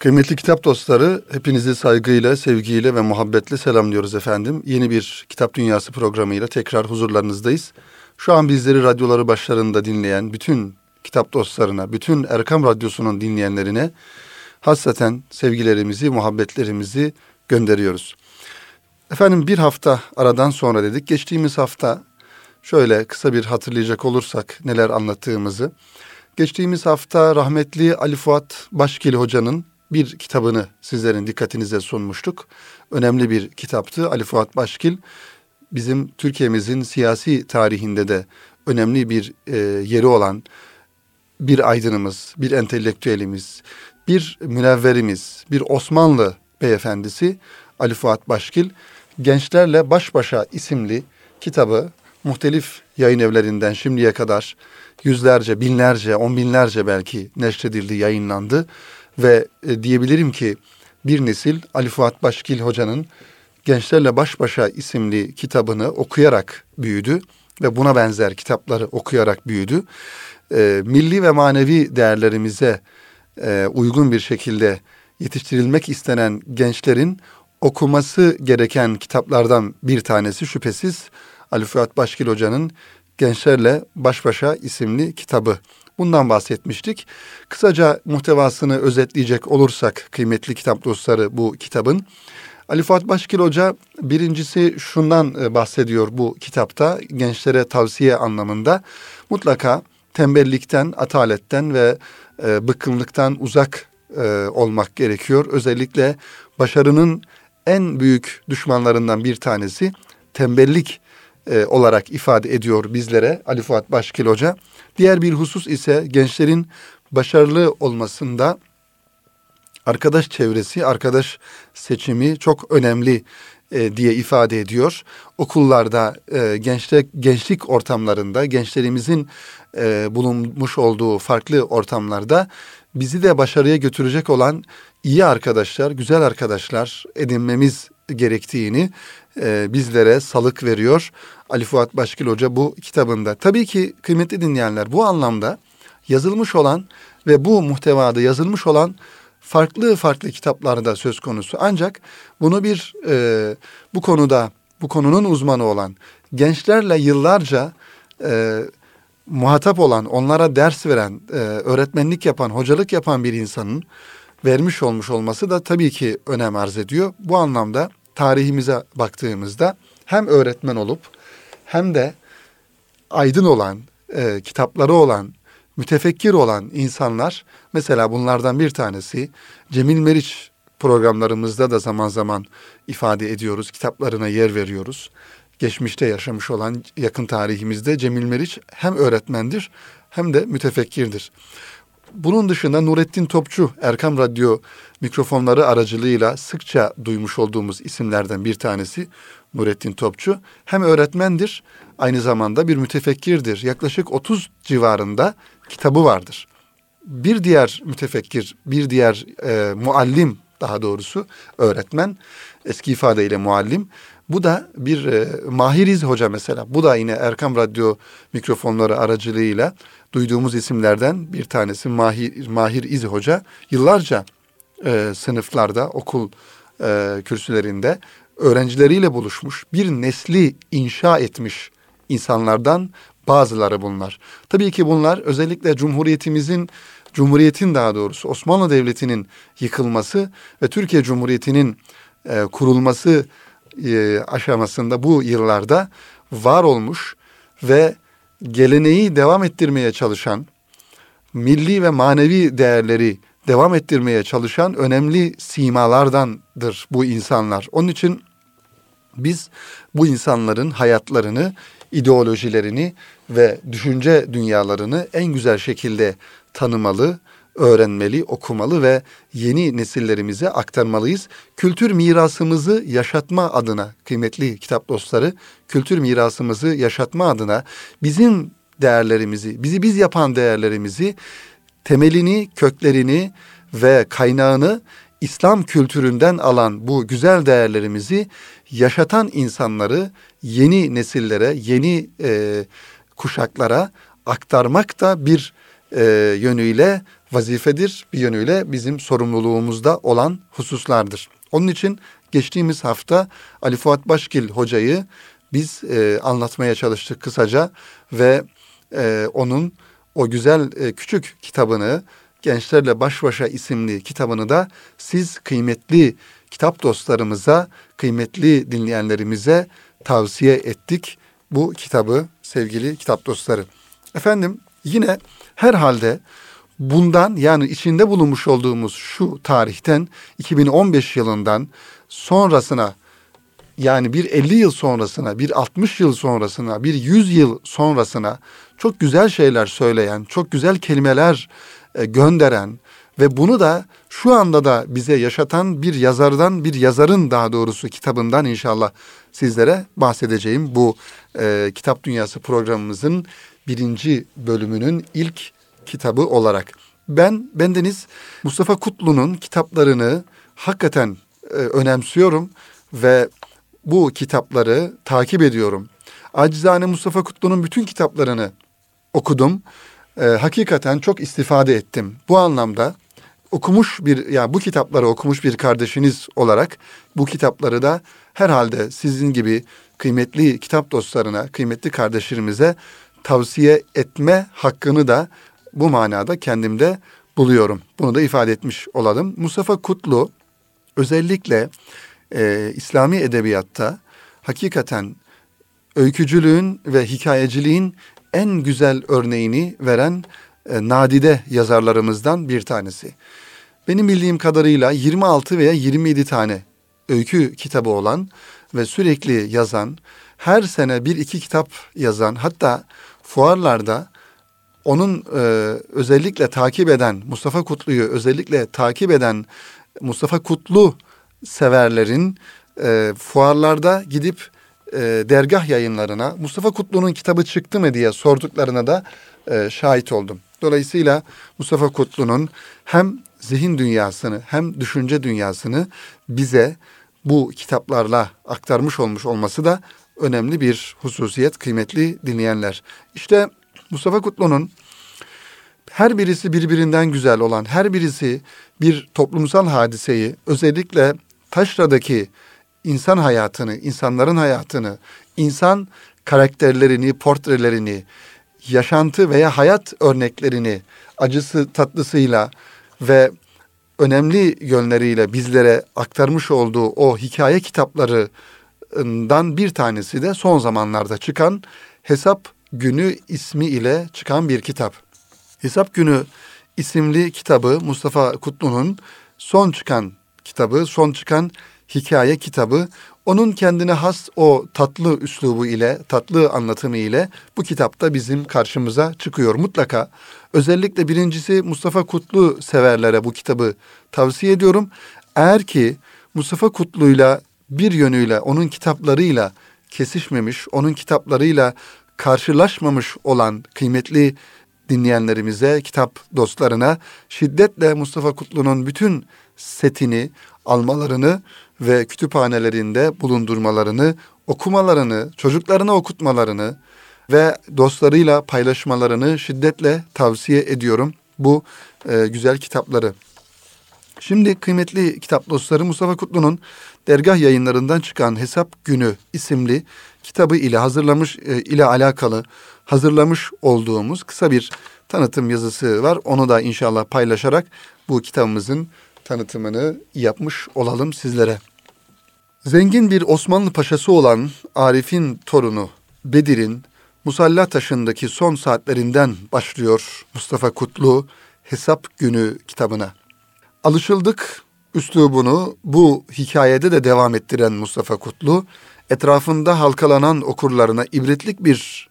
Kıymetli kitap dostları, hepinizi saygıyla, sevgiyle ve muhabbetle selamlıyoruz efendim. Yeni bir Kitap Dünyası programıyla tekrar huzurlarınızdayız. Şu an bizleri radyoları başlarında dinleyen bütün kitap dostlarına, bütün Erkam Radyosu'nun dinleyenlerine hassaten sevgilerimizi, muhabbetlerimizi gönderiyoruz. Efendim bir hafta aradan sonra dedik. Geçtiğimiz hafta şöyle kısa bir hatırlayacak olursak neler anlattığımızı. Geçtiğimiz hafta rahmetli Ali Fuat Başkili Hoca'nın bir kitabını sizlerin dikkatinize sunmuştuk. Önemli bir kitaptı. Ali Fuat Başkil bizim Türkiye'mizin siyasi tarihinde de önemli bir e, yeri olan bir aydınımız, bir entelektüelimiz, bir münevverimiz, bir Osmanlı beyefendisi Ali Fuat Başkil Gençlerle Baş Başa isimli kitabı muhtelif yayın evlerinden şimdiye kadar yüzlerce, binlerce, on binlerce belki neşredildi, yayınlandı. Ve e, diyebilirim ki bir nesil Ali Fuat Başkil Hoca'nın Gençlerle Baş Başa isimli kitabını okuyarak büyüdü ve buna benzer kitapları okuyarak büyüdü. E, milli ve manevi değerlerimize e, uygun bir şekilde yetiştirilmek istenen gençlerin okuması gereken kitaplardan bir tanesi şüphesiz Ali Fuat Başkil Hoca'nın Gençlerle Baş Başa isimli kitabı. Bundan bahsetmiştik. Kısaca muhtevasını özetleyecek olursak kıymetli kitap dostları bu kitabın. Ali Fuat Başkil Hoca birincisi şundan e, bahsediyor bu kitapta gençlere tavsiye anlamında. Mutlaka tembellikten, ataletten ve e, bıkkınlıktan uzak e, olmak gerekiyor. Özellikle başarının en büyük düşmanlarından bir tanesi tembellik e, olarak ifade ediyor bizlere Ali Fuat Başkil Hoca. Diğer bir husus ise gençlerin başarılı olmasında arkadaş çevresi, arkadaş seçimi çok önemli e, diye ifade ediyor. Okullarda, e, gençlik, gençlik ortamlarında, gençlerimizin e, bulunmuş olduğu farklı ortamlarda bizi de başarıya götürecek olan iyi arkadaşlar, güzel arkadaşlar edinmemiz gerektiğini e, bizlere salık veriyor. Ali Fuat Başkil Hoca bu kitabında. Tabii ki kıymetli dinleyenler bu anlamda yazılmış olan ve bu muhtevada yazılmış olan farklı farklı kitaplarda söz konusu. Ancak bunu bir e, bu konuda bu konunun uzmanı olan gençlerle yıllarca e, muhatap olan, onlara ders veren, e, öğretmenlik yapan, hocalık yapan bir insanın vermiş olmuş olması da tabii ki önem arz ediyor. Bu anlamda tarihimize baktığımızda hem öğretmen olup hem de aydın olan, e, kitapları olan, mütefekkir olan insanlar mesela bunlardan bir tanesi Cemil Meriç programlarımızda da zaman zaman ifade ediyoruz, kitaplarına yer veriyoruz. Geçmişte yaşamış olan yakın tarihimizde Cemil Meriç hem öğretmendir hem de mütefekkirdir. Bunun dışında Nurettin Topçu Erkam Radyo mikrofonları aracılığıyla sıkça duymuş olduğumuz isimlerden bir tanesi Nurettin Topçu. Hem öğretmendir aynı zamanda bir mütefekkirdir. Yaklaşık 30 civarında kitabı vardır. Bir diğer mütefekkir, bir diğer e, muallim daha doğrusu öğretmen, eski ifadeyle muallim. Bu da bir e, Mahir İz Hoca mesela. Bu da yine Erkam Radyo mikrofonları aracılığıyla duyduğumuz isimlerden bir tanesi Mahir, Mahir İz Hoca. Yıllarca e, sınıflarda, okul e, kürsülerinde öğrencileriyle buluşmuş, bir nesli inşa etmiş insanlardan bazıları bunlar. Tabii ki bunlar özellikle Cumhuriyetimizin Cumhuriyetin daha doğrusu Osmanlı Devleti'nin yıkılması ve Türkiye Cumhuriyeti'nin e, kurulması e, aşamasında bu yıllarda var olmuş ve geleneği devam ettirmeye çalışan, milli ve manevi değerleri devam ettirmeye çalışan önemli simalardandır bu insanlar. Onun için biz bu insanların hayatlarını, ideolojilerini ve düşünce dünyalarını en güzel şekilde tanımalı, öğrenmeli, okumalı ve yeni nesillerimize aktarmalıyız. Kültür mirasımızı yaşatma adına kıymetli kitap dostları, kültür mirasımızı yaşatma adına bizim değerlerimizi, bizi biz yapan değerlerimizi, temelini, köklerini ve kaynağını İslam kültüründen alan bu güzel değerlerimizi yaşatan insanları yeni nesillere, yeni e, kuşaklara aktarmak da bir e, yönüyle vazifedir, bir yönüyle bizim sorumluluğumuzda olan hususlardır. Onun için geçtiğimiz hafta Ali Fuat Başgil hocayı biz e, anlatmaya çalıştık kısaca ve e, onun o güzel e, küçük kitabını Gençlerle Baş Başa isimli kitabını da siz kıymetli kitap dostlarımıza, kıymetli dinleyenlerimize tavsiye ettik bu kitabı sevgili kitap dostları. Efendim yine herhalde bundan yani içinde bulunmuş olduğumuz şu tarihten 2015 yılından sonrasına yani bir 50 yıl sonrasına, bir 60 yıl sonrasına, bir 100 yıl sonrasına çok güzel şeyler söyleyen, çok güzel kelimeler e, gönderen ve bunu da şu anda da bize yaşatan bir yazardan, bir yazarın daha doğrusu kitabından inşallah sizlere bahsedeceğim. Bu e, Kitap Dünyası programımızın birinci bölümünün ilk kitabı olarak. Ben bendeniz Mustafa Kutlu'nun kitaplarını hakikaten e, önemsiyorum ve bu kitapları takip ediyorum. Acizane Mustafa Kutlu'nun bütün kitaplarını okudum. E, hakikaten çok istifade ettim. Bu anlamda okumuş bir yani bu kitapları okumuş bir kardeşiniz olarak bu kitapları da herhalde sizin gibi kıymetli kitap dostlarına, kıymetli kardeşlerimize tavsiye etme hakkını da bu manada kendimde buluyorum. Bunu da ifade etmiş olalım. Mustafa Kutlu özellikle e, İslami edebiyatta hakikaten öykücülüğün ve hikayeciliğin en güzel örneğini veren e, nadide yazarlarımızdan bir tanesi. Benim bildiğim kadarıyla 26 veya 27 tane öykü kitabı olan ve sürekli yazan, her sene bir iki kitap yazan, hatta fuarlarda onun e, özellikle takip eden, Mustafa Kutlu'yu özellikle takip eden Mustafa Kutlu severlerin e, fuarlarda gidip e, dergah yayınlarına Mustafa Kutlu'nun kitabı çıktı mı diye sorduklarına da e, şahit oldum. Dolayısıyla Mustafa Kutlu'nun hem zihin dünyasını hem düşünce dünyasını bize bu kitaplarla aktarmış olmuş olması da önemli bir hususiyet kıymetli dinleyenler. İşte Mustafa Kutlu'nun her birisi birbirinden güzel olan, her birisi bir toplumsal hadiseyi özellikle taşradaki insan hayatını, insanların hayatını, insan karakterlerini, portrelerini, yaşantı veya hayat örneklerini acısı tatlısıyla ve önemli yönleriyle bizlere aktarmış olduğu o hikaye kitaplarından bir tanesi de son zamanlarda çıkan Hesap Günü ismi ile çıkan bir kitap. Hesap Günü isimli kitabı Mustafa Kutlu'nun son çıkan kitabı, son çıkan hikaye kitabı. Onun kendine has o tatlı üslubu ile, tatlı anlatımı ile bu kitapta bizim karşımıza çıkıyor. Mutlaka özellikle birincisi Mustafa Kutlu severlere bu kitabı tavsiye ediyorum. Eğer ki Mustafa Kutlu'yla bir yönüyle onun kitaplarıyla kesişmemiş, onun kitaplarıyla karşılaşmamış olan kıymetli dinleyenlerimize, kitap dostlarına şiddetle Mustafa Kutlu'nun bütün setini almalarını ve kütüphanelerinde bulundurmalarını, okumalarını, çocuklarına okutmalarını ve dostlarıyla paylaşmalarını şiddetle tavsiye ediyorum bu e, güzel kitapları. Şimdi kıymetli kitap dostları Mustafa Kutlu'nun dergah yayınlarından çıkan Hesap Günü isimli kitabı ile hazırlamış e, ile alakalı hazırlamış olduğumuz kısa bir tanıtım yazısı var. Onu da inşallah paylaşarak bu kitabımızın tanıtımını yapmış olalım sizlere. Zengin bir Osmanlı paşası olan Arif'in torunu Bedir'in Musalla taşındaki son saatlerinden başlıyor Mustafa Kutlu Hesap Günü kitabına. Alışıldık üslubunu bu hikayede de devam ettiren Mustafa Kutlu, etrafında halkalanan okurlarına ibretlik bir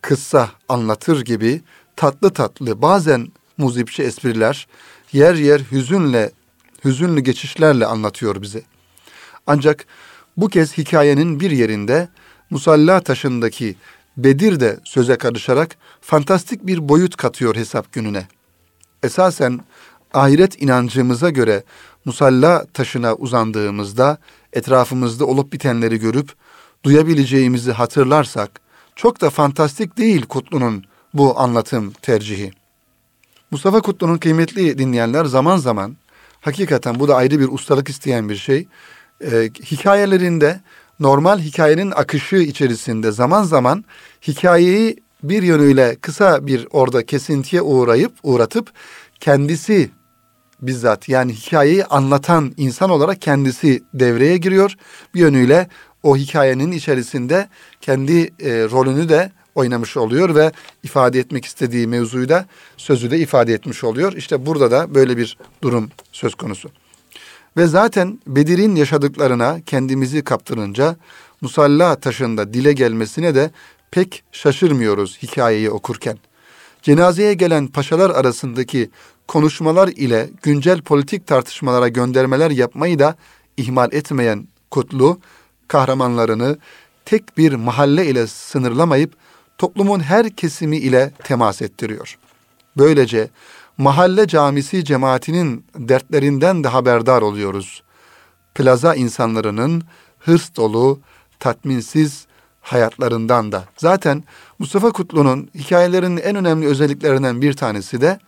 kıssa anlatır gibi tatlı tatlı bazen muzipçi espriler, yer yer hüzünle, hüzünlü geçişlerle anlatıyor bize. Ancak bu kez hikayenin bir yerinde Musalla taşındaki Bedir de söze karışarak fantastik bir boyut katıyor hesap gününe. Esasen ahiret inancımıza göre musalla taşına uzandığımızda etrafımızda olup bitenleri görüp duyabileceğimizi hatırlarsak çok da fantastik değil Kutlu'nun bu anlatım tercihi. Mustafa Kutlu'nun kıymetli dinleyenler zaman zaman hakikaten bu da ayrı bir ustalık isteyen bir şey. E, hikayelerinde normal hikayenin akışı içerisinde zaman zaman hikayeyi bir yönüyle kısa bir orada kesintiye uğrayıp uğratıp kendisi bizzat yani hikayeyi anlatan insan olarak kendisi devreye giriyor. Bir yönüyle o hikayenin içerisinde kendi e, rolünü de oynamış oluyor ve ifade etmek istediği mevzuyu da sözü de ifade etmiş oluyor. İşte burada da böyle bir durum söz konusu. Ve zaten Bedir'in yaşadıklarına kendimizi kaptırınca musalla taşında dile gelmesine de pek şaşırmıyoruz hikayeyi okurken. Cenazeye gelen paşalar arasındaki konuşmalar ile güncel politik tartışmalara göndermeler yapmayı da ihmal etmeyen Kutlu, kahramanlarını tek bir mahalle ile sınırlamayıp toplumun her kesimi ile temas ettiriyor. Böylece mahalle camisi cemaatinin dertlerinden de haberdar oluyoruz. Plaza insanlarının hırs dolu, tatminsiz hayatlarından da. Zaten Mustafa Kutlu'nun hikayelerinin en önemli özelliklerinden bir tanesi de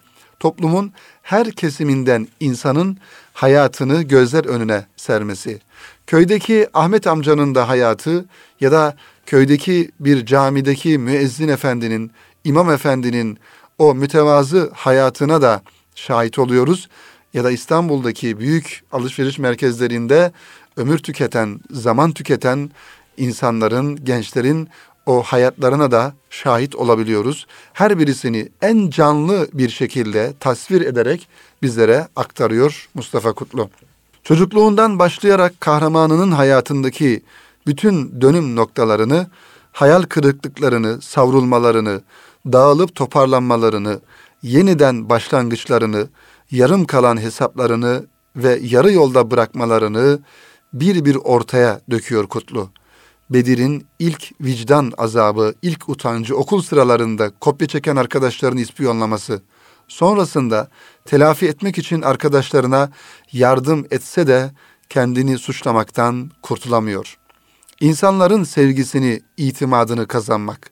toplumun her kesiminden insanın hayatını gözler önüne sermesi. Köydeki Ahmet amcanın da hayatı ya da köydeki bir camideki müezzin efendinin, imam efendinin o mütevazı hayatına da şahit oluyoruz. Ya da İstanbul'daki büyük alışveriş merkezlerinde ömür tüketen, zaman tüketen insanların, gençlerin o hayatlarına da şahit olabiliyoruz. Her birisini en canlı bir şekilde tasvir ederek bizlere aktarıyor Mustafa Kutlu. Çocukluğundan başlayarak kahramanının hayatındaki bütün dönüm noktalarını, hayal kırıklıklarını, savrulmalarını, dağılıp toparlanmalarını, yeniden başlangıçlarını, yarım kalan hesaplarını ve yarı yolda bırakmalarını bir bir ortaya döküyor Kutlu. Bedir'in ilk vicdan azabı, ilk utancı okul sıralarında kopya çeken arkadaşlarını ispiyonlaması, sonrasında telafi etmek için arkadaşlarına yardım etse de kendini suçlamaktan kurtulamıyor. İnsanların sevgisini, itimadını kazanmak,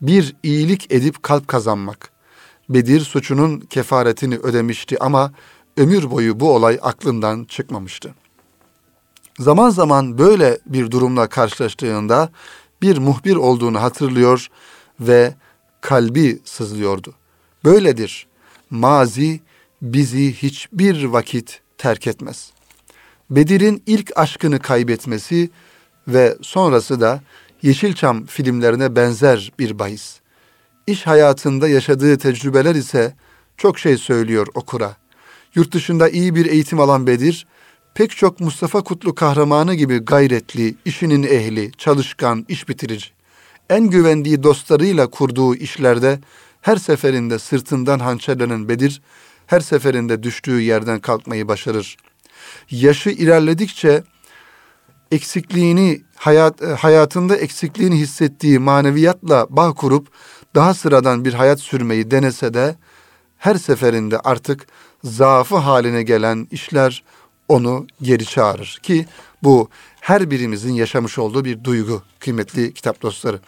bir iyilik edip kalp kazanmak. Bedir suçunun kefaretini ödemişti ama ömür boyu bu olay aklından çıkmamıştı. Zaman zaman böyle bir durumla karşılaştığında bir muhbir olduğunu hatırlıyor ve kalbi sızlıyordu. Böyledir. Mazi bizi hiçbir vakit terk etmez. Bedir'in ilk aşkını kaybetmesi ve sonrası da Yeşilçam filmlerine benzer bir bahis. İş hayatında yaşadığı tecrübeler ise çok şey söylüyor okura. Yurt dışında iyi bir eğitim alan Bedir, pek çok Mustafa Kutlu kahramanı gibi gayretli, işinin ehli, çalışkan, iş bitirici. En güvendiği dostlarıyla kurduğu işlerde her seferinde sırtından hançerlenen Bedir, her seferinde düştüğü yerden kalkmayı başarır. Yaşı ilerledikçe eksikliğini hayat hayatında eksikliğini hissettiği maneviyatla bağ kurup daha sıradan bir hayat sürmeyi denese de her seferinde artık zaafı haline gelen işler onu geri çağırır ki bu her birimizin yaşamış olduğu bir duygu kıymetli kitap dostları.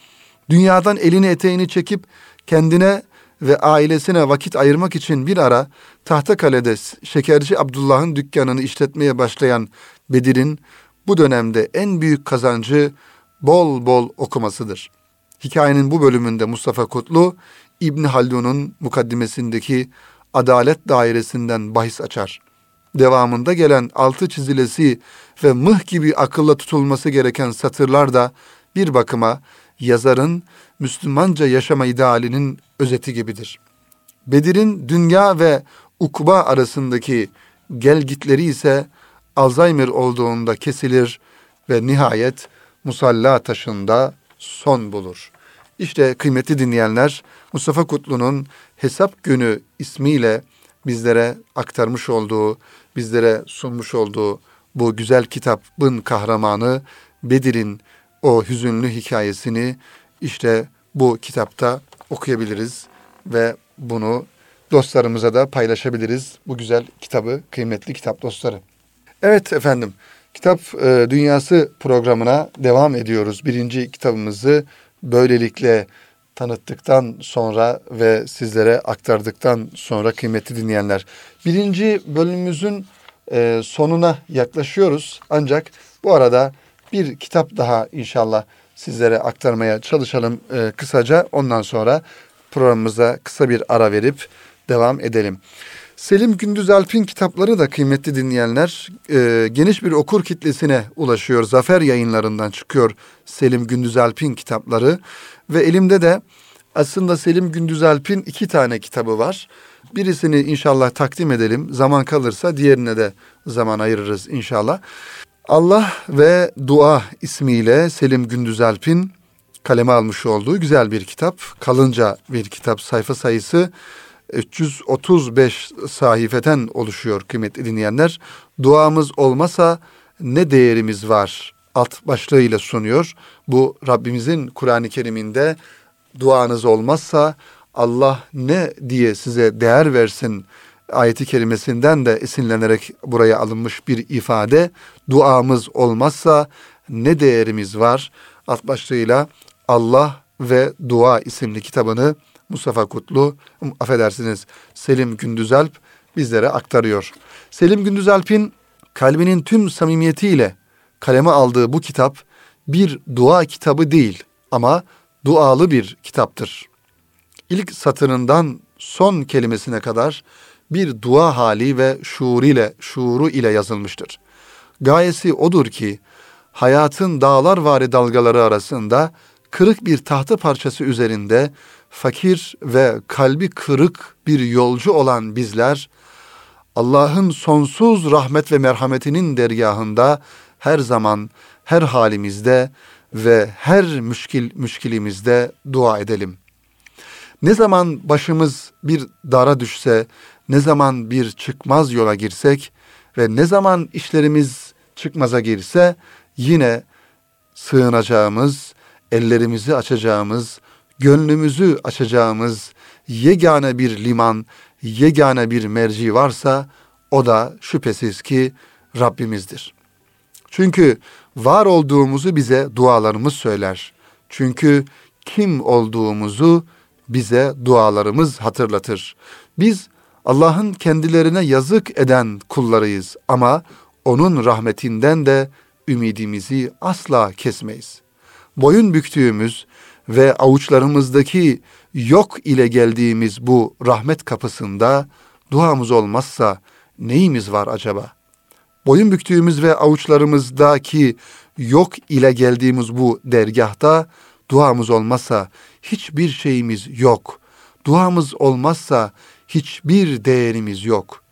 Dünyadan elini eteğini çekip kendine ve ailesine vakit ayırmak için bir ara Tahtakale'de Şekerci Abdullah'ın dükkanını işletmeye başlayan Bedir'in bu dönemde en büyük kazancı bol bol okumasıdır. Hikayenin bu bölümünde Mustafa Kutlu İbn Haldun'un mukaddimesindeki adalet dairesinden bahis açar. Devamında gelen altı çizilesi ve mıh gibi akılla tutulması gereken satırlar da bir bakıma yazarın Müslümanca yaşama idealinin özeti gibidir. Bedir'in dünya ve ukba arasındaki gelgitleri ise Alzheimer olduğunda kesilir ve nihayet musalla taşında son bulur. İşte kıymetli dinleyenler Mustafa Kutlu'nun Hesap Günü ismiyle bizlere aktarmış olduğu, bizlere sunmuş olduğu bu güzel kitabın kahramanı Bedir'in o hüzünlü hikayesini işte bu kitapta okuyabiliriz ve bunu dostlarımıza da paylaşabiliriz. Bu güzel kitabı, kıymetli kitap dostları. Evet efendim, Kitap e, Dünyası programına devam ediyoruz. Birinci kitabımızı böylelikle tanıttıktan sonra ve sizlere aktardıktan sonra kıymetli dinleyenler. Birinci bölümümüzün e, sonuna yaklaşıyoruz. Ancak bu arada bir kitap daha inşallah sizlere aktarmaya çalışalım e, kısaca. Ondan sonra programımıza kısa bir ara verip devam edelim. Selim Gündüz Alp'in kitapları da kıymetli dinleyenler e, geniş bir okur kitlesine ulaşıyor. Zafer yayınlarından çıkıyor Selim Gündüz Alp'in kitapları ve elimde de aslında Selim Gündüz Alp'in iki tane kitabı var. Birisini inşallah takdim edelim. Zaman kalırsa diğerine de zaman ayırırız inşallah. Allah ve Dua ismiyle Selim Gündüz Alp'in kaleme almış olduğu güzel bir kitap. Kalınca bir kitap. Sayfa sayısı 335 sayfeten oluşuyor kıymetli dinleyenler. Duamız olmasa ne değerimiz var alt başlığıyla sunuyor. Bu Rabbimizin Kur'an-ı Kerim'inde duanız olmazsa Allah ne diye size değer versin ayeti kerimesinden de esinlenerek buraya alınmış bir ifade. Duamız olmazsa ne değerimiz var? Alt başlığıyla Allah ve Dua isimli kitabını Mustafa Kutlu, affedersiniz Selim Gündüzalp bizlere aktarıyor. Selim Gündüzalp'in kalbinin tüm samimiyetiyle kaleme aldığı bu kitap bir dua kitabı değil ama dualı bir kitaptır. İlk satırından son kelimesine kadar bir dua hali ve şuur ile şuuru ile yazılmıştır. Gayesi odur ki hayatın dağlar vari dalgaları arasında kırık bir tahta parçası üzerinde fakir ve kalbi kırık bir yolcu olan bizler Allah'ın sonsuz rahmet ve merhametinin dergahında her zaman her halimizde ve her müşkil müşkilimizde dua edelim. Ne zaman başımız bir dara düşse, ne zaman bir çıkmaz yola girsek ve ne zaman işlerimiz çıkmaza girse yine sığınacağımız, ellerimizi açacağımız, gönlümüzü açacağımız yegane bir liman, yegane bir merci varsa o da şüphesiz ki Rabbimizdir. Çünkü var olduğumuzu bize dualarımız söyler. Çünkü kim olduğumuzu bize dualarımız hatırlatır. Biz Allah'ın kendilerine yazık eden kullarıyız ama onun rahmetinden de ümidimizi asla kesmeyiz. Boyun büktüğümüz ve avuçlarımızdaki yok ile geldiğimiz bu rahmet kapısında duamız olmazsa neyimiz var acaba? Boyun büktüğümüz ve avuçlarımızdaki yok ile geldiğimiz bu dergahta duamız olmazsa hiçbir şeyimiz yok. Duamız olmazsa hiçbir değerimiz yok.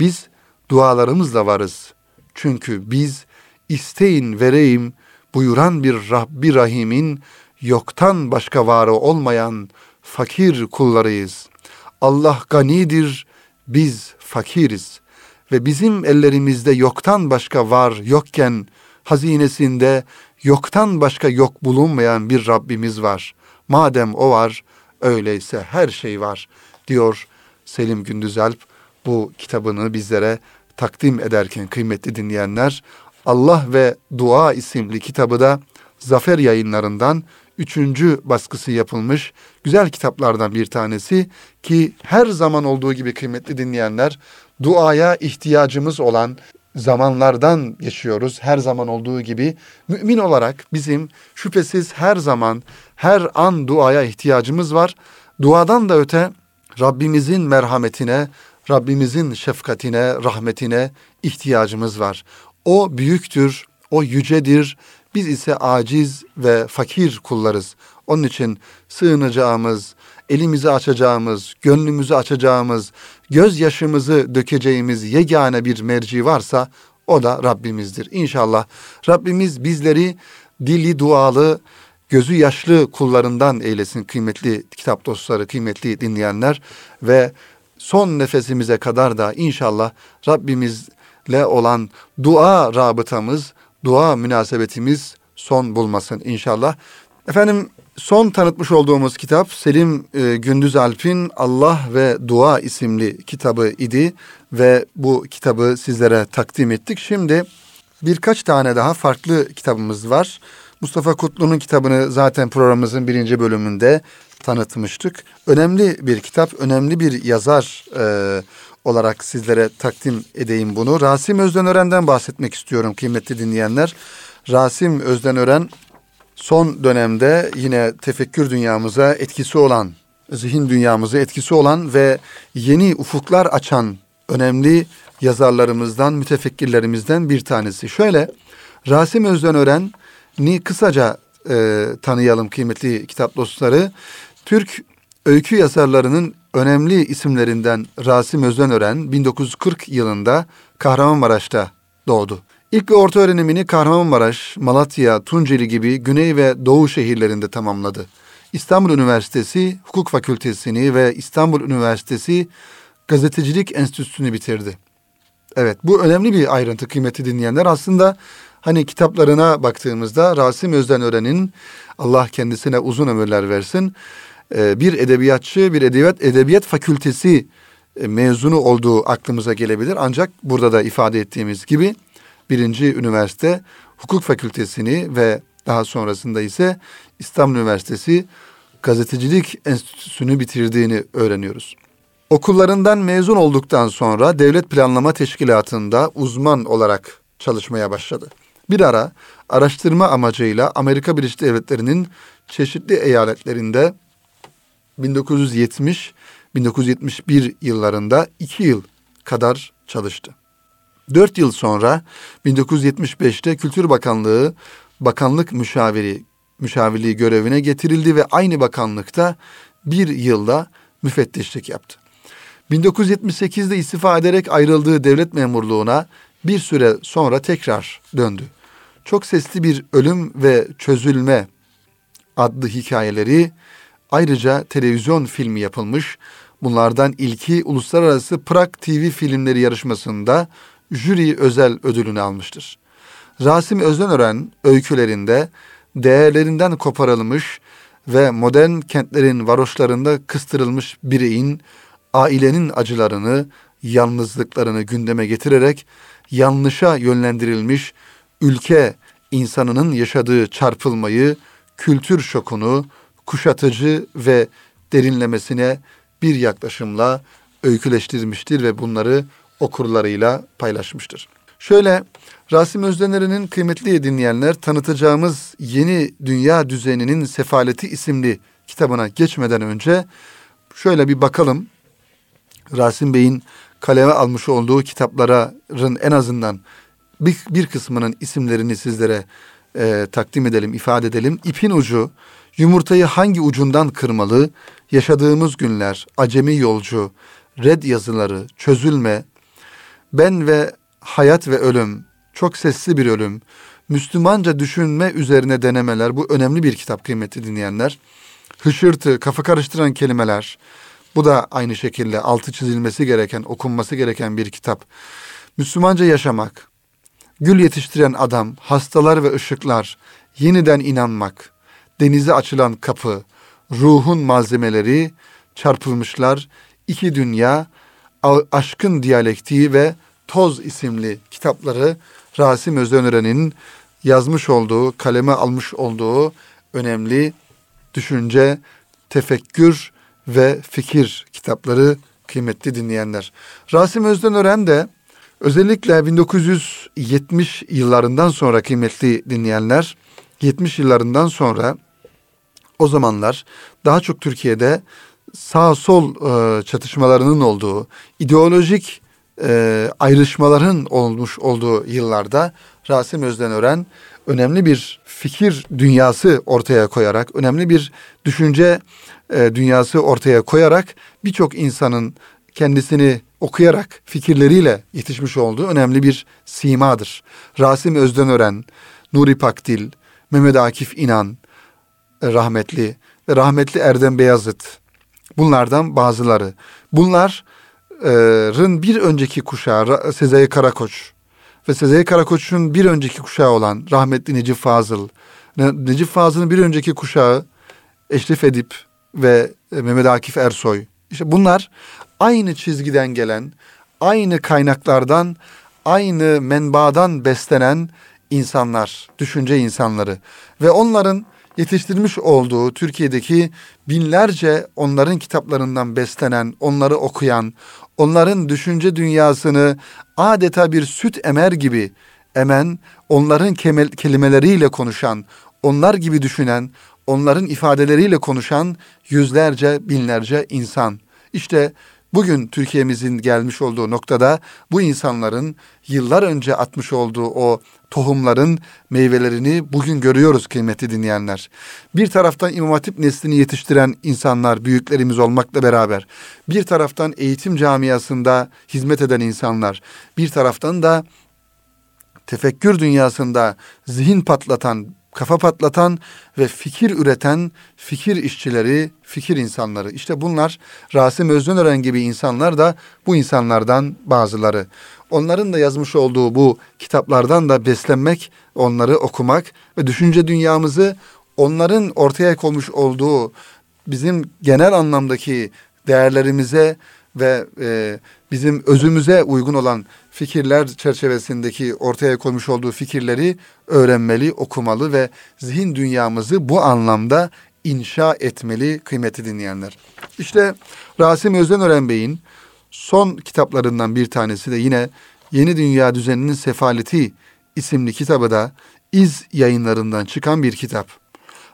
Biz dualarımızla varız. Çünkü biz isteyin vereyim buyuran bir Rabbi Rahim'in yoktan başka varı olmayan fakir kullarıyız. Allah ganidir, biz fakiriz ve bizim ellerimizde yoktan başka var yokken hazinesinde yoktan başka yok bulunmayan bir Rabbimiz var. Madem o var, öyleyse her şey var diyor Selim Gündüzalp bu kitabını bizlere takdim ederken kıymetli dinleyenler Allah ve Dua isimli kitabı da Zafer yayınlarından üçüncü baskısı yapılmış güzel kitaplardan bir tanesi ki her zaman olduğu gibi kıymetli dinleyenler duaya ihtiyacımız olan zamanlardan geçiyoruz. Her zaman olduğu gibi mümin olarak bizim şüphesiz her zaman her an duaya ihtiyacımız var. Duadan da öte Rabbimizin merhametine, Rabbimizin şefkatine, rahmetine ihtiyacımız var. O büyüktür, o yücedir. Biz ise aciz ve fakir kullarız. Onun için sığınacağımız, elimizi açacağımız, gönlümüzü açacağımız, gözyaşımızı dökeceğimiz yegane bir merci varsa o da Rabbimizdir. İnşallah Rabbimiz bizleri dili dualı, gözü yaşlı kullarından eylesin kıymetli kitap dostları, kıymetli dinleyenler ve son nefesimize kadar da inşallah Rabbimizle olan dua rabıtamız, dua münasebetimiz son bulmasın inşallah. Efendim son tanıtmış olduğumuz kitap Selim e, Gündüz Alp'in Allah ve Dua isimli kitabı idi ve bu kitabı sizlere takdim ettik. Şimdi birkaç tane daha farklı kitabımız var. Mustafa Kutlu'nun kitabını zaten programımızın birinci bölümünde tanıtmıştık. Önemli bir kitap, önemli bir yazar e, olarak sizlere takdim edeyim bunu. Rasim Özdenören'den bahsetmek istiyorum kıymetli dinleyenler. Rasim Özdenören son dönemde yine tefekkür dünyamıza etkisi olan, zihin dünyamıza etkisi olan ve yeni ufuklar açan önemli yazarlarımızdan, mütefekkirlerimizden bir tanesi. Şöyle, Rasim Özdenören ni kısaca e, tanıyalım kıymetli kitap dostları. Türk öykü yazarlarının önemli isimlerinden Rasim Özdenören 1940 yılında Kahramanmaraş'ta doğdu. İlk ve orta öğrenimini Kahramanmaraş, Malatya, Tunceli gibi güney ve doğu şehirlerinde tamamladı. İstanbul Üniversitesi Hukuk Fakültesini ve İstanbul Üniversitesi Gazetecilik Enstitüsü'nü bitirdi. Evet bu önemli bir ayrıntı kıymeti dinleyenler. Aslında hani kitaplarına baktığımızda Rasim Özdenören'in Allah kendisine uzun ömürler versin e, bir edebiyatçı, bir edebiyat edebiyat fakültesi e, mezunu olduğu aklımıza gelebilir. Ancak burada da ifade ettiğimiz gibi birinci üniversite hukuk fakültesini ve daha sonrasında ise İstanbul Üniversitesi gazetecilik enstitüsünü bitirdiğini öğreniyoruz. Okullarından mezun olduktan sonra devlet planlama teşkilatında uzman olarak çalışmaya başladı. Bir ara araştırma amacıyla Amerika Birleşik Devletleri'nin çeşitli eyaletlerinde 1970-1971 yıllarında iki yıl kadar çalıştı. Dört yıl sonra 1975'te Kültür Bakanlığı bakanlık müşaviri müşavirliği görevine getirildi ve aynı bakanlıkta bir yılda müfettişlik yaptı. 1978'de istifa ederek ayrıldığı devlet memurluğuna bir süre sonra tekrar döndü. Çok sesli bir ölüm ve çözülme adlı hikayeleri ayrıca televizyon filmi yapılmış. Bunlardan ilki Uluslararası Prag TV filmleri yarışmasında jüri özel ödülünü almıştır. Rasim Özdenören öykülerinde değerlerinden koparılmış ve modern kentlerin varoşlarında kıstırılmış bireyin ailenin acılarını, yalnızlıklarını gündeme getirerek yanlışa yönlendirilmiş ülke insanının yaşadığı çarpılmayı, kültür şokunu kuşatıcı ve derinlemesine bir yaklaşımla öyküleştirmiştir ve bunları okurlarıyla paylaşmıştır. Şöyle Rasim Özdener'in kıymetli dinleyenler tanıtacağımız Yeni Dünya Düzeninin Sefaleti isimli kitabına geçmeden önce şöyle bir bakalım. Rasim Bey'in kaleme almış olduğu kitapların en azından bir, bir kısmının isimlerini sizlere e, takdim edelim, ifade edelim. İpin ucu, yumurtayı hangi ucundan kırmalı, yaşadığımız günler, acemi yolcu, red yazıları, çözülme, ben ve hayat ve ölüm, çok sesli bir ölüm, Müslümanca düşünme üzerine denemeler, bu önemli bir kitap kıymetli dinleyenler. Hışırtı, kafa karıştıran kelimeler, bu da aynı şekilde altı çizilmesi gereken, okunması gereken bir kitap. Müslümanca yaşamak, gül yetiştiren adam, hastalar ve ışıklar, yeniden inanmak, denize açılan kapı, ruhun malzemeleri, çarpılmışlar, iki dünya, aşkın diyalektiği ve Toz isimli kitapları Rasim Özdenören'in yazmış olduğu, kaleme almış olduğu önemli düşünce, tefekkür ve fikir kitapları kıymetli dinleyenler. Rasim Özdenören de özellikle 1970 yıllarından sonra kıymetli dinleyenler, 70 yıllarından sonra o zamanlar daha çok Türkiye'de sağ sol e, çatışmalarının olduğu, ideolojik e, ayrışmaların olmuş olduğu yıllarda Rasim Özdenören önemli bir fikir dünyası ortaya koyarak, önemli bir düşünce e, dünyası ortaya koyarak birçok insanın kendisini okuyarak fikirleriyle yetişmiş olduğu önemli bir simadır. Rasim Özdenören, Nuri Pakdil, Mehmet Akif İnan, e, rahmetli ve rahmetli Erdem Beyazıt. Bunlardan bazıları. Bunların bir önceki kuşağı Sezai Karakoç ve Sezai Karakoç'un bir önceki kuşağı olan rahmetli Necip Fazıl. Necip Fazıl'ın bir önceki kuşağı Eşref Edip ve e, Mehmet Akif Ersoy. İşte bunlar aynı çizgiden gelen, aynı kaynaklardan, aynı menbadan beslenen insanlar, düşünce insanları ve onların yetiştirmiş olduğu Türkiye'deki binlerce onların kitaplarından beslenen, onları okuyan, onların düşünce dünyasını adeta bir süt emer gibi emen, onların kelimeleriyle konuşan, onlar gibi düşünen, onların ifadeleriyle konuşan yüzlerce, binlerce insan. İşte bugün Türkiye'mizin gelmiş olduğu noktada bu insanların yıllar önce atmış olduğu o tohumların meyvelerini bugün görüyoruz kıymetli dinleyenler. Bir taraftan İmam Hatip neslini yetiştiren insanlar, büyüklerimiz olmakla beraber, bir taraftan eğitim camiasında hizmet eden insanlar, bir taraftan da tefekkür dünyasında zihin patlatan, kafa patlatan ve fikir üreten fikir işçileri, fikir insanları. İşte bunlar Rasim Özdenören gibi insanlar da bu insanlardan bazıları. Onların da yazmış olduğu bu kitaplardan da beslenmek, onları okumak ve düşünce dünyamızı onların ortaya koymuş olduğu bizim genel anlamdaki değerlerimize ve e, bizim özümüze uygun olan fikirler çerçevesindeki ortaya koymuş olduğu fikirleri öğrenmeli, okumalı ve zihin dünyamızı bu anlamda inşa etmeli kıymeti dinleyenler. İşte Rasim Özdenören Bey'in son kitaplarından bir tanesi de yine Yeni Dünya Düzeninin Sefaleti isimli kitabı da İz yayınlarından çıkan bir kitap.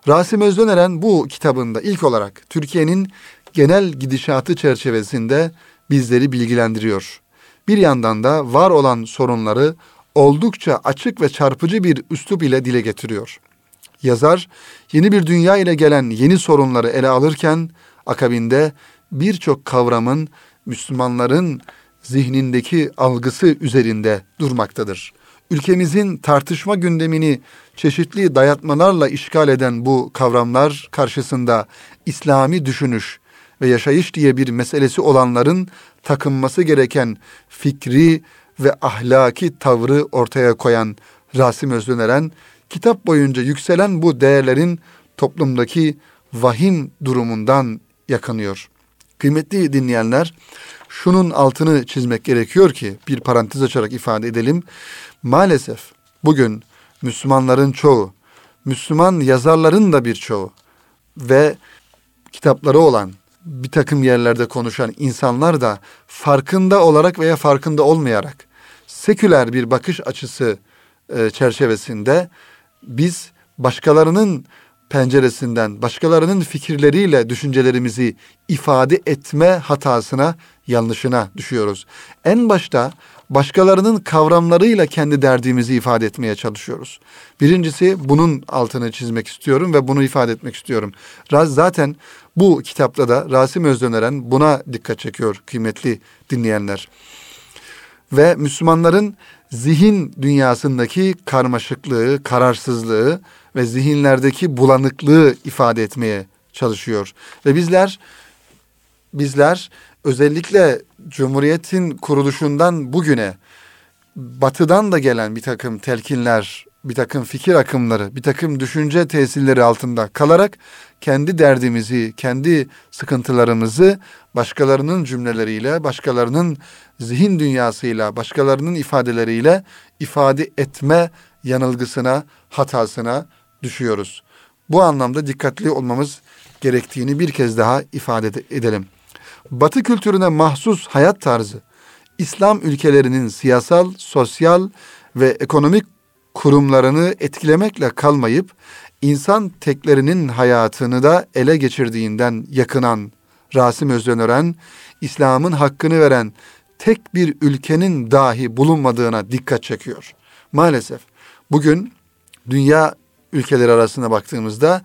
Rasim Özdenören bu kitabında ilk olarak Türkiye'nin genel gidişatı çerçevesinde bizleri bilgilendiriyor. Bir yandan da var olan sorunları oldukça açık ve çarpıcı bir üslup ile dile getiriyor. Yazar yeni bir dünya ile gelen yeni sorunları ele alırken akabinde birçok kavramın Müslümanların zihnindeki algısı üzerinde durmaktadır. Ülkemizin tartışma gündemini çeşitli dayatmalarla işgal eden bu kavramlar karşısında İslami düşünüş ve yaşayış diye bir meselesi olanların takınması gereken fikri ve ahlaki tavrı ortaya koyan Rasim Özdeneren, kitap boyunca yükselen bu değerlerin toplumdaki vahim durumundan yakınıyor. Kıymetli dinleyenler, şunun altını çizmek gerekiyor ki bir parantez açarak ifade edelim. Maalesef bugün Müslümanların çoğu, Müslüman yazarların da bir çoğu ve kitapları olan bir takım yerlerde konuşan insanlar da farkında olarak veya farkında olmayarak seküler bir bakış açısı e, çerçevesinde biz başkalarının penceresinden, başkalarının fikirleriyle düşüncelerimizi ifade etme hatasına, yanlışına düşüyoruz. En başta başkalarının kavramlarıyla kendi derdimizi ifade etmeye çalışıyoruz. Birincisi bunun altını çizmek istiyorum ve bunu ifade etmek istiyorum. Zaten bu kitapta da Rasim Özdöneren buna dikkat çekiyor kıymetli dinleyenler. Ve Müslümanların zihin dünyasındaki karmaşıklığı, kararsızlığı ve zihinlerdeki bulanıklığı ifade etmeye çalışıyor. Ve bizler bizler özellikle Cumhuriyet'in kuruluşundan bugüne batıdan da gelen bir takım telkinler, bir takım fikir akımları, bir takım düşünce tesirleri altında kalarak kendi derdimizi, kendi sıkıntılarımızı başkalarının cümleleriyle, başkalarının zihin dünyasıyla, başkalarının ifadeleriyle ifade etme yanılgısına, hatasına düşüyoruz. Bu anlamda dikkatli olmamız gerektiğini bir kez daha ifade edelim. Batı kültürüne mahsus hayat tarzı, İslam ülkelerinin siyasal, sosyal ve ekonomik kurumlarını etkilemekle kalmayıp insan teklerinin hayatını da ele geçirdiğinden yakınan Rasim Özdenören, İslam'ın hakkını veren tek bir ülkenin dahi bulunmadığına dikkat çekiyor. Maalesef bugün dünya ülkeleri arasında baktığımızda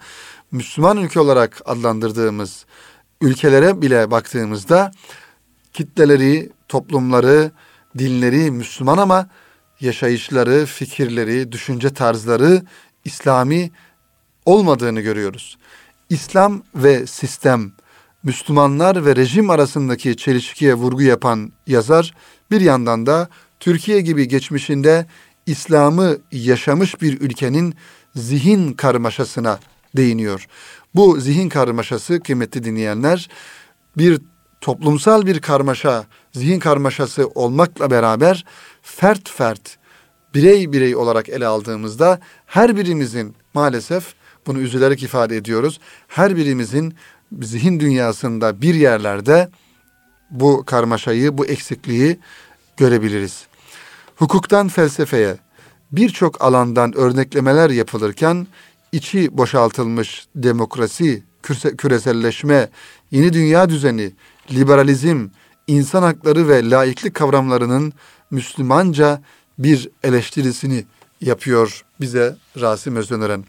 Müslüman ülke olarak adlandırdığımız ülkelere bile baktığımızda kitleleri, toplumları, dinleri Müslüman ama yaşayışları, fikirleri, düşünce tarzları İslami olmadığını görüyoruz. İslam ve sistem, Müslümanlar ve rejim arasındaki çelişkiye vurgu yapan yazar bir yandan da Türkiye gibi geçmişinde İslam'ı yaşamış bir ülkenin zihin karmaşasına değiniyor. Bu zihin karmaşası kıymetli dinleyenler bir toplumsal bir karmaşa, zihin karmaşası olmakla beraber fert fert, birey birey olarak ele aldığımızda her birimizin maalesef bunu üzülerek ifade ediyoruz. Her birimizin zihin dünyasında bir yerlerde bu karmaşayı, bu eksikliği görebiliriz. Hukuktan felsefeye birçok alandan örneklemeler yapılırken içi boşaltılmış demokrasi, küreselleşme, yeni dünya düzeni, liberalizm, insan hakları ve laiklik kavramlarının Müslümanca bir eleştirisini yapıyor bize Rasim Özdenören.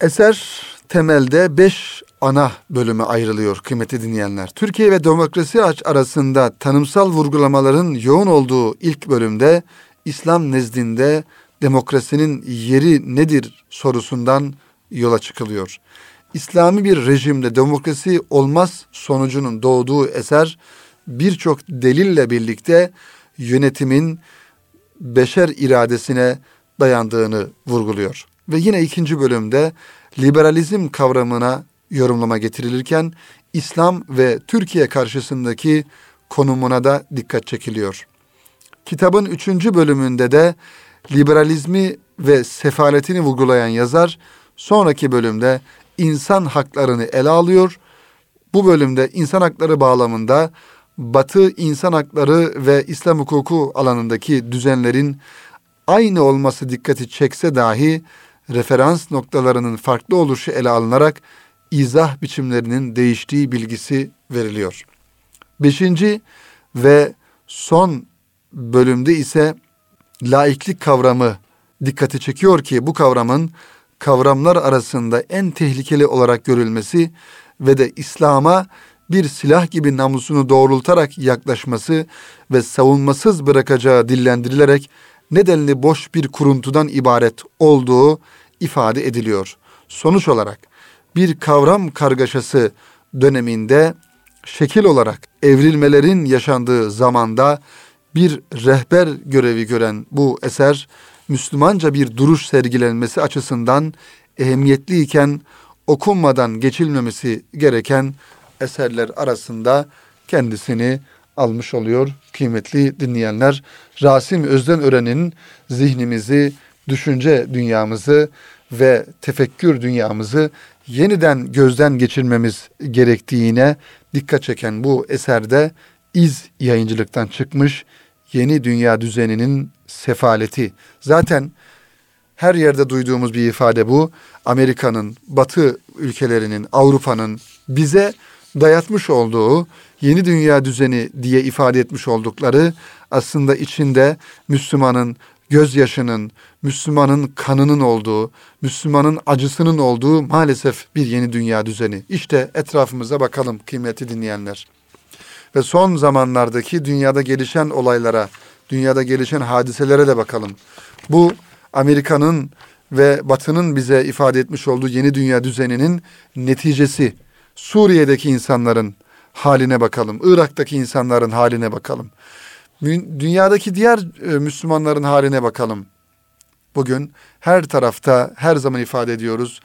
Eser temelde beş ana bölüme ayrılıyor kıymeti dinleyenler. Türkiye ve demokrasi arasında tanımsal vurgulamaların yoğun olduğu ilk bölümde İslam nezdinde demokrasinin yeri nedir sorusundan yola çıkılıyor. İslami bir rejimde demokrasi olmaz sonucunun doğduğu eser birçok delille birlikte yönetimin beşer iradesine dayandığını vurguluyor. Ve yine ikinci bölümde liberalizm kavramına yorumlama getirilirken İslam ve Türkiye karşısındaki konumuna da dikkat çekiliyor. Kitabın üçüncü bölümünde de liberalizmi ve sefaletini vurgulayan yazar sonraki bölümde insan haklarını ele alıyor. Bu bölümde insan hakları bağlamında Batı insan hakları ve İslam hukuku alanındaki düzenlerin aynı olması dikkati çekse dahi referans noktalarının farklı oluşu ele alınarak izah biçimlerinin değiştiği bilgisi veriliyor. Beşinci ve son bölümde ise laiklik kavramı dikkati çekiyor ki bu kavramın kavramlar arasında en tehlikeli olarak görülmesi ve de İslam'a bir silah gibi namusunu doğrultarak yaklaşması ve savunmasız bırakacağı dillendirilerek nedenli boş bir kuruntudan ibaret olduğu ifade ediliyor. Sonuç olarak bir kavram kargaşası döneminde şekil olarak evrilmelerin yaşandığı zamanda bir rehber görevi gören bu eser Müslümanca bir duruş sergilenmesi açısından ehemmiyetliyken okunmadan geçilmemesi gereken eserler arasında kendisini almış oluyor kıymetli dinleyenler. Rasim Özden Ören'in zihnimizi, düşünce dünyamızı ve tefekkür dünyamızı yeniden gözden geçirmemiz gerektiğine dikkat çeken bu eserde iz yayıncılıktan çıkmış yeni dünya düzeninin sefaleti. Zaten her yerde duyduğumuz bir ifade bu. Amerika'nın, Batı ülkelerinin, Avrupa'nın bize dayatmış olduğu yeni dünya düzeni diye ifade etmiş oldukları aslında içinde Müslümanın gözyaşının, Müslümanın kanının olduğu, Müslümanın acısının olduğu maalesef bir yeni dünya düzeni. İşte etrafımıza bakalım kıymetli dinleyenler. Ve son zamanlardaki dünyada gelişen olaylara, dünyada gelişen hadiselere de bakalım. Bu Amerika'nın ve Batı'nın bize ifade etmiş olduğu yeni dünya düzeninin neticesi. Suriye'deki insanların haline bakalım. Irak'taki insanların haline bakalım. Dünyadaki diğer e, Müslümanların haline bakalım. Bugün her tarafta her zaman ifade ediyoruz.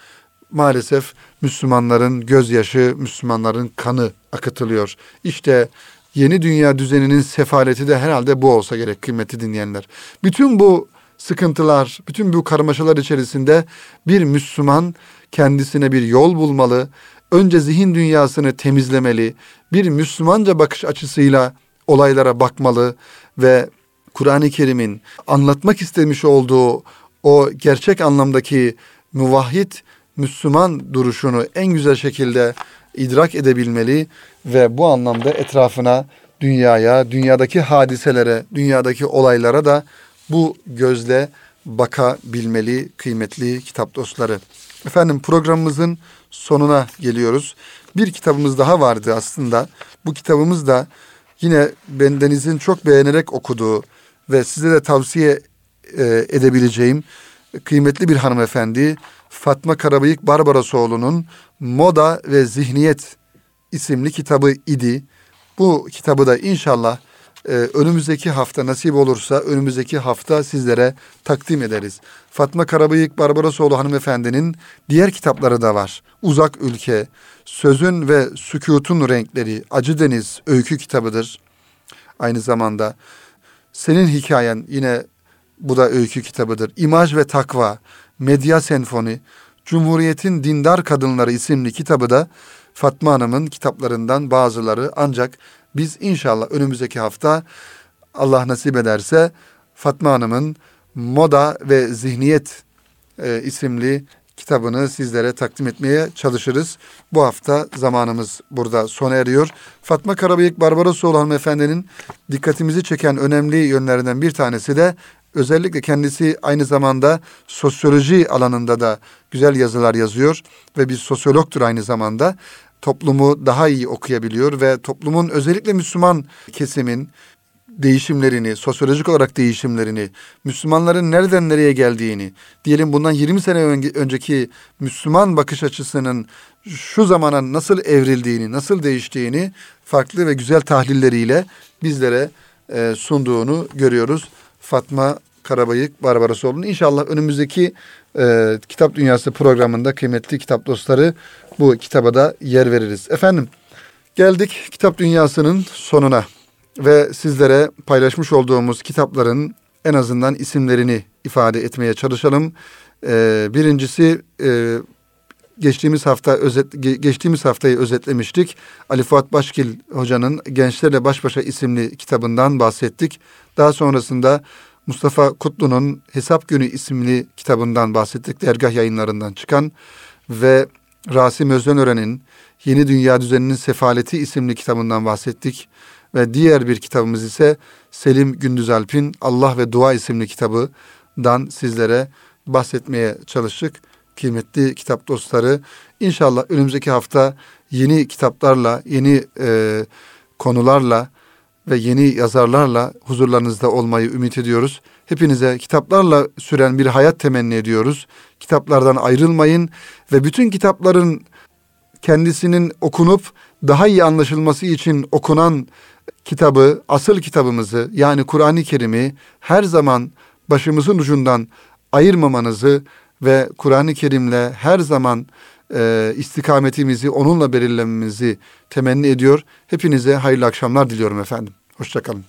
Maalesef Müslümanların gözyaşı, Müslümanların kanı akıtılıyor. İşte yeni dünya düzeninin sefaleti de herhalde bu olsa gerek kıymetli dinleyenler. Bütün bu sıkıntılar, bütün bu karmaşalar içerisinde bir Müslüman kendisine bir yol bulmalı. Önce zihin dünyasını temizlemeli. Bir Müslümanca bakış açısıyla olaylara bakmalı ve Kur'an-ı Kerim'in anlatmak istemiş olduğu o gerçek anlamdaki muvahhid Müslüman duruşunu en güzel şekilde idrak edebilmeli ve bu anlamda etrafına, dünyaya, dünyadaki hadiselere, dünyadaki olaylara da bu gözle bakabilmeli kıymetli kitap dostları. Efendim programımızın sonuna geliyoruz. Bir kitabımız daha vardı aslında. Bu kitabımız da yine bendenizin çok beğenerek okuduğu ve size de tavsiye e, edebileceğim kıymetli bir hanımefendi Fatma Karabıyık Barbarasoğlu'nun Moda ve Zihniyet isimli kitabı idi. Bu kitabı da inşallah e, önümüzdeki hafta nasip olursa önümüzdeki hafta sizlere takdim ederiz. Fatma Karabıyık Barbarasoğlu hanımefendinin diğer kitapları da var. Uzak Ülke, Sözün ve Sükutun Renkleri, Acı Deniz öykü kitabıdır. Aynı zamanda senin hikayen yine bu da öykü kitabıdır. İmaj ve Takva, Medya Senfoni, Cumhuriyetin Dindar Kadınları isimli kitabı da Fatma Hanım'ın kitaplarından bazıları ancak biz inşallah önümüzdeki hafta Allah nasip ederse Fatma Hanım'ın Moda ve Zihniyet e, isimli kitabını sizlere takdim etmeye çalışırız. Bu hafta zamanımız burada sona eriyor. Fatma Karabıyık Barbarosoğlu hanımefendinin dikkatimizi çeken önemli yönlerinden bir tanesi de özellikle kendisi aynı zamanda sosyoloji alanında da güzel yazılar yazıyor ve bir sosyologtur aynı zamanda. Toplumu daha iyi okuyabiliyor ve toplumun özellikle Müslüman kesimin değişimlerini, sosyolojik olarak değişimlerini, Müslümanların nereden nereye geldiğini, diyelim bundan 20 sene önceki Müslüman bakış açısının şu zamana nasıl evrildiğini, nasıl değiştiğini farklı ve güzel tahlilleriyle bizlere e, sunduğunu görüyoruz. Fatma Karabayık Barbarosoğlu'nun inşallah önümüzdeki e, Kitap Dünyası programında kıymetli kitap dostları bu kitaba da yer veririz. Efendim geldik Kitap Dünyası'nın sonuna ve sizlere paylaşmış olduğumuz kitapların en azından isimlerini ifade etmeye çalışalım. Ee, birincisi e, geçtiğimiz hafta özet geçtiğimiz haftayı özetlemiştik. Ali Fuat Başkil hocanın Gençlerle Baş Başa isimli kitabından bahsettik. Daha sonrasında Mustafa Kutlu'nun Hesap Günü isimli kitabından bahsettik. Dergah yayınlarından çıkan ve Rasim Özdenören'in Yeni Dünya Düzeninin Sefaleti isimli kitabından bahsettik. Ve diğer bir kitabımız ise Selim Gündüzalp'in Allah ve Dua isimli kitabından sizlere bahsetmeye çalıştık. Kıymetli kitap dostları İnşallah önümüzdeki hafta yeni kitaplarla, yeni e, konularla ve yeni yazarlarla huzurlarınızda olmayı ümit ediyoruz. Hepinize kitaplarla süren bir hayat temenni ediyoruz. Kitaplardan ayrılmayın ve bütün kitapların kendisinin okunup daha iyi anlaşılması için okunan kitabı, asıl kitabımızı yani Kur'an-ı Kerim'i her zaman başımızın ucundan ayırmamanızı ve Kur'an-ı Kerim'le her zaman e, istikametimizi onunla belirlememizi temenni ediyor. Hepinize hayırlı akşamlar diliyorum efendim. Hoşçakalın.